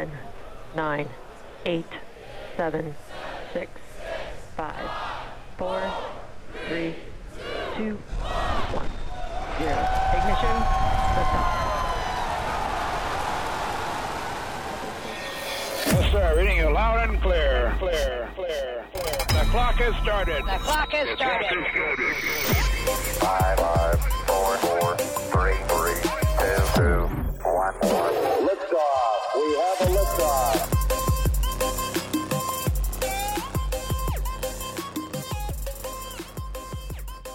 10, 9, 8, 7, 6, 5, 4, 3, 2, 1, 0. Ignition, liftoff. Yes, sir. Reading you loud and clear. Clear, clear, clear. The clock has started. The clock has started. Five, five, four, four, three, three, two, two, one, one. Liftoff.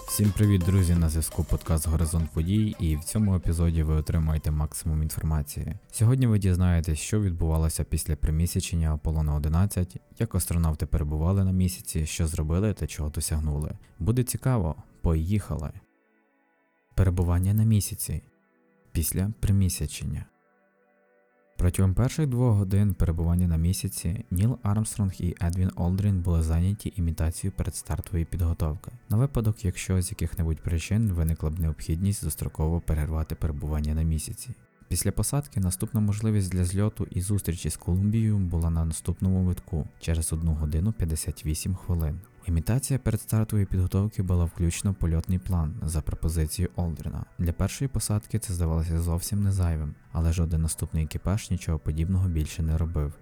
Всім привіт, друзі! На зв'язку подкаст Горизонт подій, і в цьому епізоді ви отримаєте максимум інформації. Сьогодні ви дізнаєтесь, що відбувалося після примісячення Аполлона 11, як астронавти перебували на місяці, що зробили та чого досягнули. Буде цікаво, поїхали. Перебування на місяці після примісячення. Протягом перших двох годин перебування на місяці Ніл Армстронг і Едвін Олдрін були зайняті імітацією передстартової підготовки, на випадок, якщо з яких-небудь причин виникла б необхідність достроково перервати перебування на місяці. Після посадки наступна можливість для зльоту і зустрічі з Колумбією була на наступному витку через 1 годину 58 хвилин. Імітація передстартової підготовки була включена в польотний план за пропозицією Олдріна. Для першої посадки це здавалося зовсім не зайвим, але жоден наступний екіпаж нічого подібного більше не робив.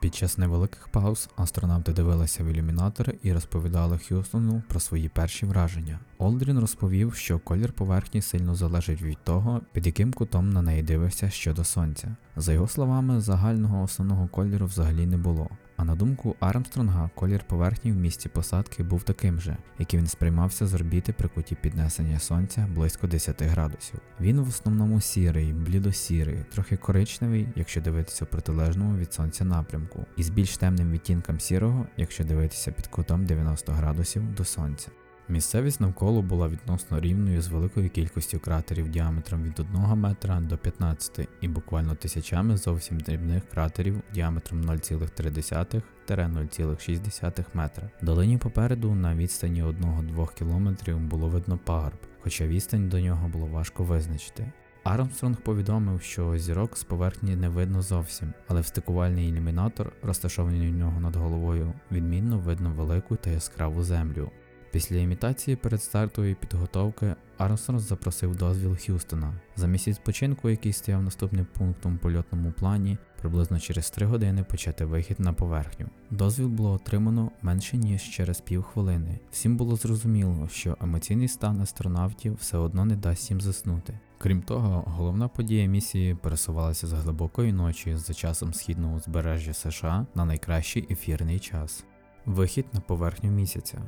Під час невеликих пауз астронавти дивилися в ілюмінатори і розповідали Х'юстону про свої перші враження. Олдрін розповів, що колір поверхні сильно залежить від того, під яким кутом на неї дивився щодо сонця. За його словами, загального основного кольору взагалі не було. А на думку Армстронга, колір поверхні в місці посадки був таким же, який він сприймався з орбіти при куті піднесення сонця близько 10 градусів. Він в основному сірий, блідосірий, трохи коричневий, якщо дивитися в протилежному від сонця напрямку, і з більш темним відтінком сірого, якщо дивитися під кутом 90 градусів до сонця. Місцевість навколо була відносно рівною з великою кількістю кратерів діаметром від 1 метра до 15 і буквально тисячами зовсім дрібних кратерів діаметром 0,3-0,6 метра. Долині попереду на відстані 1-2 кілометрів було видно пагорб, хоча відстань до нього було важко визначити. Армстронг повідомив, що зірок з поверхні не видно зовсім, але встикувальний ілюмінатор, розташований у нього над головою, відмінно видно велику та яскраву землю. Після імітації передстартової підготовки Армстронг запросив дозвіл Х'юстона. За місяць починку, який стояв наступним пунктом у польотному плані, приблизно через 3 години почати вихід на поверхню. Дозвіл було отримано менше ніж через півхвилини. Всім було зрозуміло, що емоційний стан астронавтів все одно не дасть їм заснути. Крім того, головна подія місії пересувалася з глибокої ночі за часом східного узбережжя США на найкращий ефірний час. Вихід на поверхню місяця.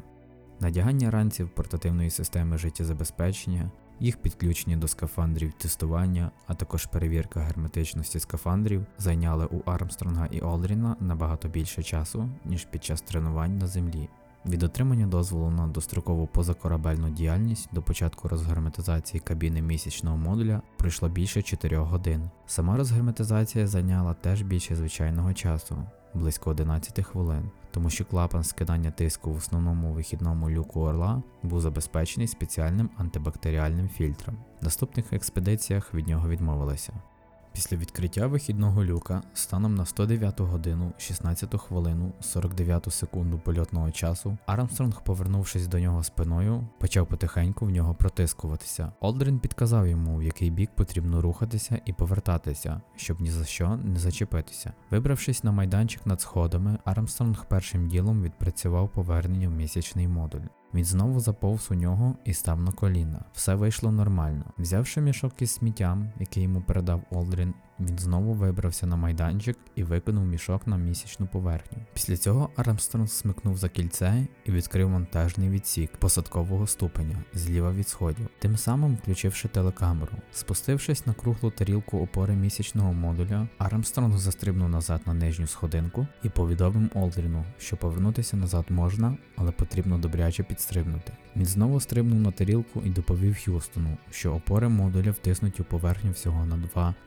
Надягання ранців портативної системи життєзабезпечення, їх підключення до скафандрів тестування, а також перевірка герметичності скафандрів зайняли у Армстронга і Олдріна набагато більше часу, ніж під час тренувань на землі. Від отримання дозволу на дострокову позакорабельну діяльність до початку розгерметизації кабіни місячного модуля пройшло більше 4 годин. Сама розгерметизація зайняла теж більше звичайного часу близько 11 хвилин, тому що клапан скидання тиску в основному вихідному люку орла був забезпечений спеціальним антибактеріальним фільтром. В наступних експедиціях від нього відмовилися. Після відкриття вихідного люка станом на 109 годину, 16 хвилину, 49 секунду польотного часу, Армстронг, повернувшись до нього спиною, почав потихеньку в нього протискуватися. Олдрін підказав йому, в який бік потрібно рухатися і повертатися, щоб ні за що не зачепитися. Вибравшись на майданчик над сходами, Армстронг першим ділом відпрацював повернення в місячний модуль. Він знову заповз у нього і став на коліна. Все вийшло нормально. Взявши мішок із сміттям, який йому передав Олдрін, він знову вибрався на майданчик і викинув мішок на місячну поверхню. Після цього Армстронг смикнув за кільце і відкрив монтажний відсік посадкового ступеня зліва від сходів, тим самим включивши телекамеру. Спустившись на круглу тарілку опори місячного модуля, Армстронг застрибнув назад на нижню сходинку і повідомив Олдріну, що повернутися назад можна, але потрібно добряче підстрибнути. Він знову стрибнув на тарілку і доповів Х'юстону, що опори модуля втиснуті у поверхню всього на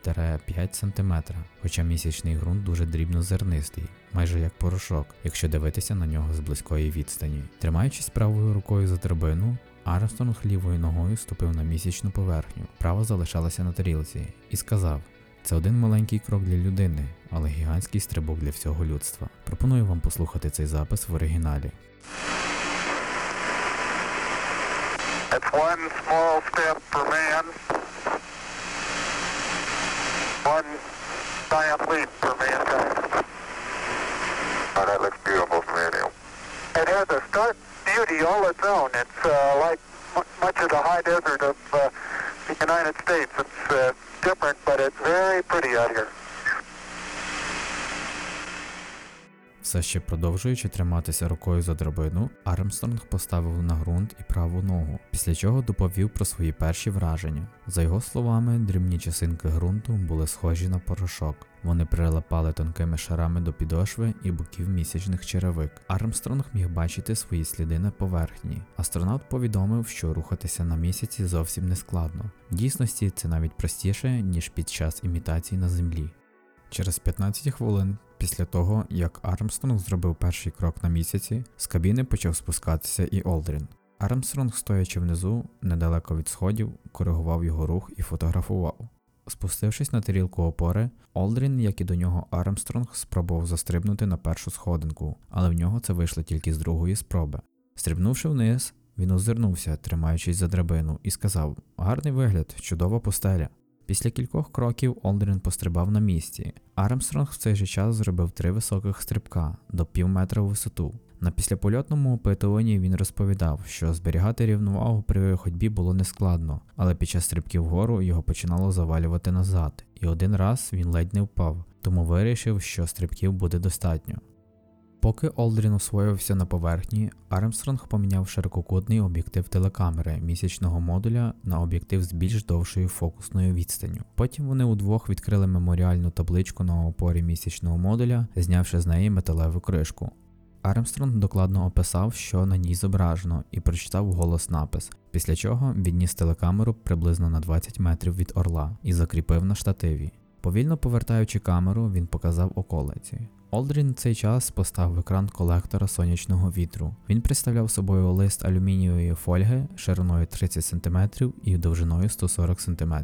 2-5 см, хоча місячний ґрунт дуже дрібнозернистий, майже як порошок, якщо дивитися на нього з близької відстані. Тримаючись правою рукою за драбину, Армстронг лівою ногою ступив на місячну поверхню, права залишалася на тарілці, і сказав: це один маленький крок для людини, але гігантський стрибок для всього людства. Пропоную вам послухати цей запис в оригіналі. It's one small step for man, one giant leap for mankind. Oh, that looks beautiful from here, It has a stark beauty all its own. It's uh, like mu- much of the high desert of uh, the United States. It's uh, different, but it's very pretty out here. Все ще продовжуючи триматися рукою за драбину, Армстронг поставив на ґрунт і праву ногу, після чого доповів про свої перші враження. За його словами, дрібні частинки ґрунту були схожі на порошок. Вони прилипали тонкими шарами до підошви і боків місячних черевик. Армстронг міг бачити свої сліди на поверхні. Астронавт повідомив, що рухатися на місяці зовсім не складно. В дійсності це навіть простіше, ніж під час імітації на землі. Через 15 хвилин після того, як Армстронг зробив перший крок на місяці, з кабіни почав спускатися і Олдрін. Армстронг, стоячи внизу, недалеко від сходів, коригував його рух і фотографував. Спустившись на тарілку опори, Олдрін, як і до нього Армстронг, спробував застрибнути на першу сходинку, але в нього це вийшло тільки з другої спроби. Стрибнувши вниз, він озирнувся, тримаючись за драбину, і сказав: Гарний вигляд, чудова постеля. Після кількох кроків Олдрін пострибав на місці. Армстронг в цей же час зробив три високих стрибка до пів метра у висоту. На післяпольотному опитуванні він розповідав, що зберігати рівновагу при ходьбі було нескладно, але під час стрибків вгору його починало завалювати назад, і один раз він ледь не впав, тому вирішив, що стрибків буде достатньо. Поки Олдрін освоївся на поверхні, Армстронг поміняв ширококутний об'єктив телекамери місячного модуля на об'єктив з більш довшою фокусною відстанню. Потім вони удвох відкрили меморіальну табличку на опорі місячного модуля, знявши з неї металеву кришку. Армстронг докладно описав, що на ній зображено, і прочитав голос напис, після чого відніс телекамеру приблизно на 20 метрів від орла і закріпив на штативі. Повільно повертаючи камеру, він показав околиці. Олдрін цей час поставив екран колектора сонячного вітру. Він представляв собою лист алюмінієвої фольги шириною 30 см і довжиною 140 см,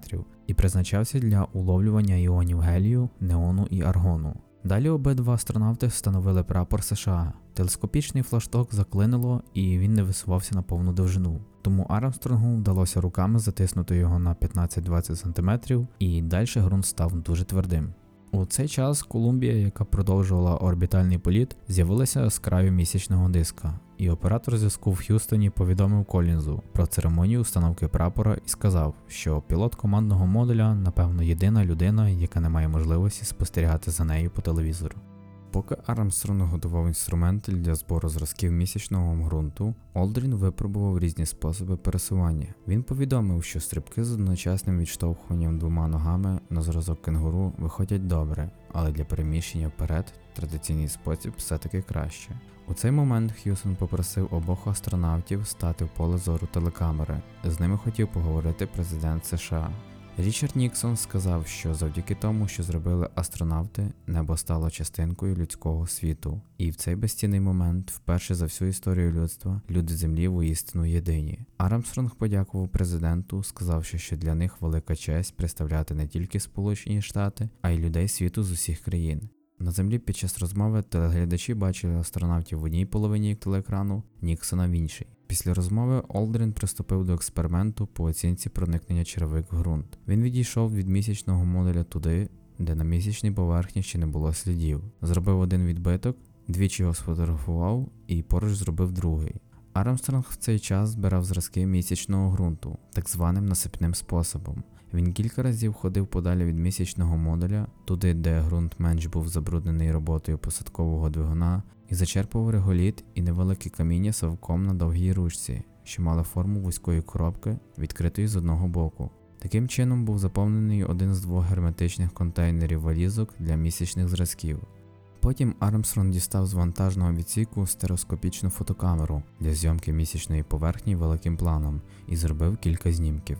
і призначався для уловлювання іонів гелію, неону і аргону. Далі обидва астронавти встановили прапор США. Телескопічний флашток заклинило і він не висувався на повну довжину. Тому Армстронгу вдалося руками затиснути його на 15-20 см, і далі ґрунт став дуже твердим. У цей час Колумбія, яка продовжувала орбітальний політ, з'явилася з краю місячного диска, і оператор зв'язку в Х'юстоні повідомив Колінзу про церемонію установки прапора і сказав, що пілот командного модуля, напевно, єдина людина, яка не має можливості спостерігати за нею по телевізору. Поки Армстронг готував інструменти для збору зразків місячного ґрунту, Олдрін випробував різні способи пересування. Він повідомив, що стрибки з одночасним відштовхуванням двома ногами на зразок кенгуру виходять добре, але для переміщення вперед традиційний спосіб все-таки краще. У цей момент Х'юсон попросив обох астронавтів стати в поле зору телекамери. З ними хотів поговорити президент США. Річард Ніксон сказав, що завдяки тому, що зробили астронавти, небо стало частинкою людського світу, і в цей безцінний момент, вперше за всю історію людства, люди землі воістину єдині. Армстронг подякував президенту, сказавши, що для них велика честь представляти не тільки Сполучені Штати, а й людей світу з усіх країн. На землі під час розмови телеглядачі бачили астронавтів в одній половині телеекрану, Ніксона в іншій. Після розмови Олдрін приступив до експерименту по оцінці проникнення черевик в ґрунт. Він відійшов від місячного модуля туди, де на місячній поверхні ще не було слідів. Зробив один відбиток, двічі його сфотографував і поруч зробив другий. Армстронг в цей час збирав зразки місячного ґрунту, так званим насипним способом. Він кілька разів ходив подалі від місячного модуля, туди, де ґрунт менш був забруднений роботою посадкового двигуна, і зачерпував реголіт і невелике каміння совком на довгій ручці, що мали форму вузької коробки, відкритої з одного боку. Таким чином був заповнений один з двох герметичних контейнерів валізок для місячних зразків. Потім Армстронг дістав з вантажного відсіку стереоскопічну фотокамеру для зйомки місячної поверхні великим планом і зробив кілька знімків.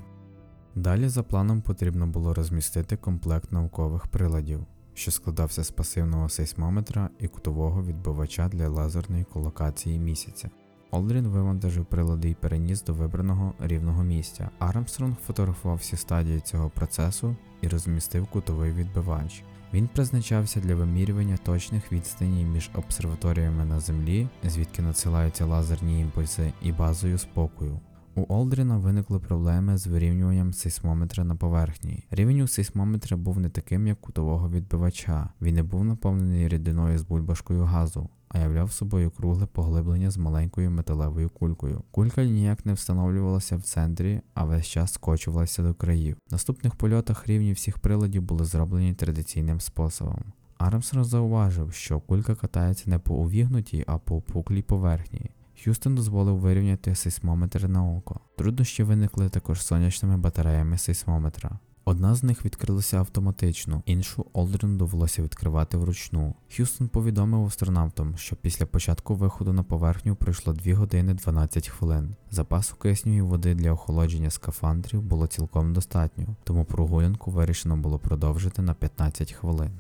Далі за планом потрібно було розмістити комплект наукових приладів, що складався з пасивного сейсмометра і кутового відбивача для лазерної колокації місяця. Олдрін вивантажив прилади і переніс до вибраного рівного місця. Армстронг фотографував всі стадії цього процесу і розмістив кутовий відбивач. Він призначався для вимірювання точних відстаней між обсерваторіями на Землі, звідки надсилаються лазерні імпульси, і базою спокою. У Олдріна виникли проблеми з вирівнюванням сейсмометра на поверхні. Рівень у сейсмометра був не таким, як кутового відбивача. Він не був наповнений рідиною з бульбашкою газу, а являв собою кругле поглиблення з маленькою металевою кулькою. Кулька ніяк не встановлювалася в центрі, а весь час скочувалася до країв. В наступних польотах рівні всіх приладів були зроблені традиційним способом. Армстронг зауважив, що кулька катається не по увігнутій, а по опуклій поверхні. Х'юстон дозволив вирівняти сейсмометр на око. Труднощі виникли також сонячними батареями сейсмометра. Одна з них відкрилася автоматично, іншу Олдріну довелося відкривати вручну. Х'юстон повідомив астронавтам, що після початку виходу на поверхню пройшло 2 години 12 хвилин. Запасу кисню і води для охолодження скафандрів було цілком достатньо, тому прогулянку вирішено було продовжити на 15 хвилин.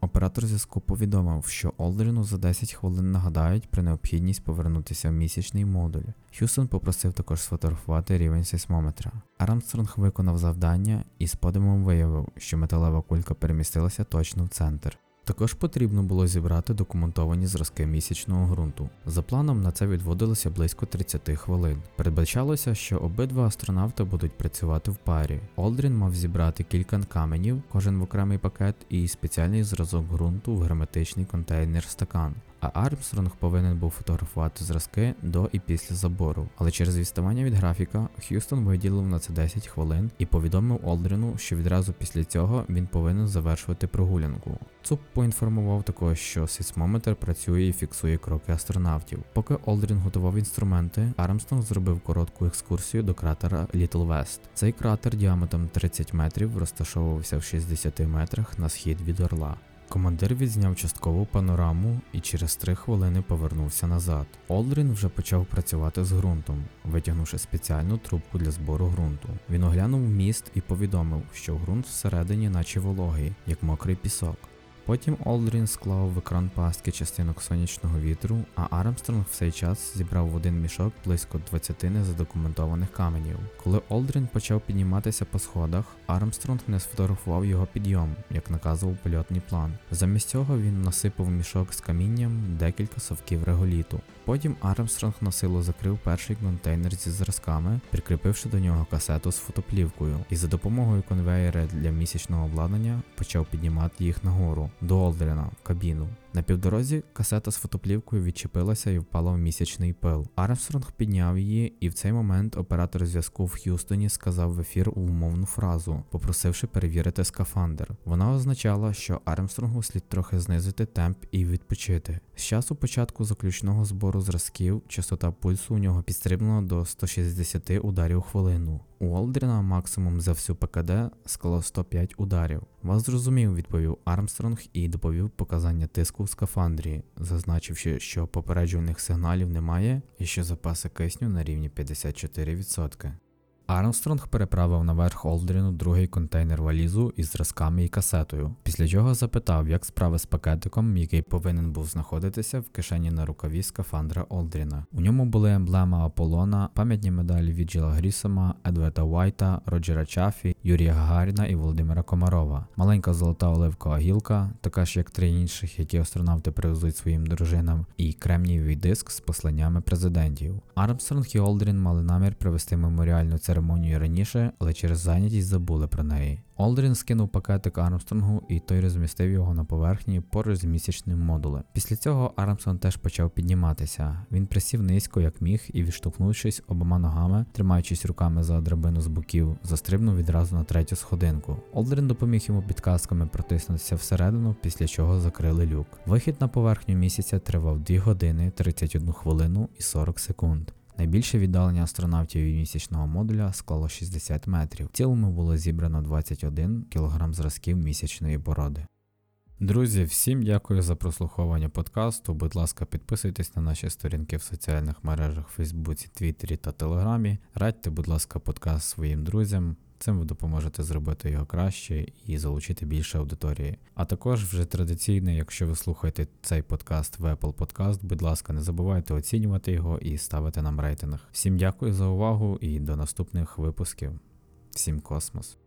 Оператор зв'язку повідомив, що Олдріну за 10 хвилин нагадають про необхідність повернутися в місячний модуль. Х'юстон попросив також сфотографувати рівень сейсмометра. Армстронг виконав завдання і з подивом виявив, що металева кулька перемістилася точно в центр. Також потрібно було зібрати документовані зразки місячного ґрунту. За планом на це відводилося близько 30 хвилин. Передбачалося, що обидва астронавти будуть працювати в парі. Олдрін мав зібрати кілька каменів, кожен в окремий пакет, і спеціальний зразок ґрунту в герметичний контейнер-стакан. А Армстронг повинен був фотографувати зразки до і після забору. Але через відставання від графіка Х'юстон виділив на це 10 хвилин і повідомив Олдріну, що відразу після цього він повинен завершувати прогулянку. ЦУП поінформував також, що сейсмометр працює і фіксує кроки астронавтів. Поки Олдрін готував інструменти, Армстронг зробив коротку екскурсію до кратера Літл Вест. Цей кратер діаметром 30 метрів розташовувався в 60 метрах на схід від Орла. Командир відзняв часткову панораму і через три хвилини повернувся назад. Олдрін вже почав працювати з ґрунтом, витягнувши спеціальну трубку для збору ґрунту. Він оглянув вміст і повідомив, що ґрунт всередині, наче вологий, як мокрий пісок. Потім Олдрін склав в екран пастки частинок сонячного вітру, а Армстронг в цей час зібрав в один мішок близько 20 незадокументованих каменів. Коли Олдрін почав підніматися по сходах, Армстронг не сфотографував його підйом, як наказував польотний план. Замість цього він насипав мішок з камінням декілька совків реголіту. Потім Армстронг насилу закрив перший контейнер зі зразками, прикріпивши до нього касету з фотоплівкою, і за допомогою конвеєра для місячного обладнання почав піднімати їх нагору до Олдрена в кабіну. На півдорозі касета з фотоплівкою відчепилася і впала в місячний пил. Армстронг підняв її, і в цей момент оператор зв'язку в Х'юстоні сказав в ефір умовну фразу, попросивши перевірити скафандр. Вона означала, що Армстронгу слід трохи знизити темп і відпочити. З часу початку заключного збору зразків частота пульсу у нього підстрибнула до 160 ударів хвилину. У Олдріна максимум за всю ПКД склало 105 ударів. Вас зрозумів, відповів Армстронг і доповів показання тиску в скафандрі, зазначивши, що попереджувальних сигналів немає і що запаси кисню на рівні 54%. Армстронг переправив наверх Олдріну другий контейнер валізу із зразками і касетою, після чого запитав, як справи з пакетиком, який повинен був знаходитися в кишені на рукаві скафандра Олдріна. У ньому були емблема Аполлона, пам'ятні медалі Віджіла Грісома, Едвета Уайта, Роджера Чафі, Юрія Гагаріна і Володимира Комарова, маленька золота оливкова гілка, така ж як три інших, які астронавти привезуть своїм дружинам, і кремнієвий диск з посланнями президентів. Армстронг і Олдрін мали намір провести меморіальну церемонію раніше, але через зайнятість забули про неї. Олдрін скинув пакетик Армстронгу, і той розмістив його на поверхні поруч з місячним модулем. Після цього Армстронг теж почав підніматися. Він присів низько, як міг, і, відштовхнувшись обома ногами, тримаючись руками за драбину з боків, застрибнув відразу на третю сходинку. Олдрін допоміг йому підказками протиснутися всередину, після чого закрили люк. Вихід на поверхню місяця тривав 2 години, 31 хвилину і 40 секунд. Найбільше віддалення астронавтів від місячного модуля склало 60 метрів. В цілому було зібрано 21 кг зразків місячної породи. Друзі, всім дякую за прослуховування подкасту. Будь ласка, підписуйтесь на наші сторінки в соціальних мережах Фейсбуці, Твіттері та Телеграмі. Радьте, будь ласка, подкаст своїм друзям. Цим ви допоможете зробити його краще і залучити більше аудиторії. А також вже традиційно, якщо ви слухаєте цей подкаст в Apple Podcast, будь ласка, не забувайте оцінювати його і ставити нам рейтинг. Всім дякую за увагу і до наступних випусків. Всім космос!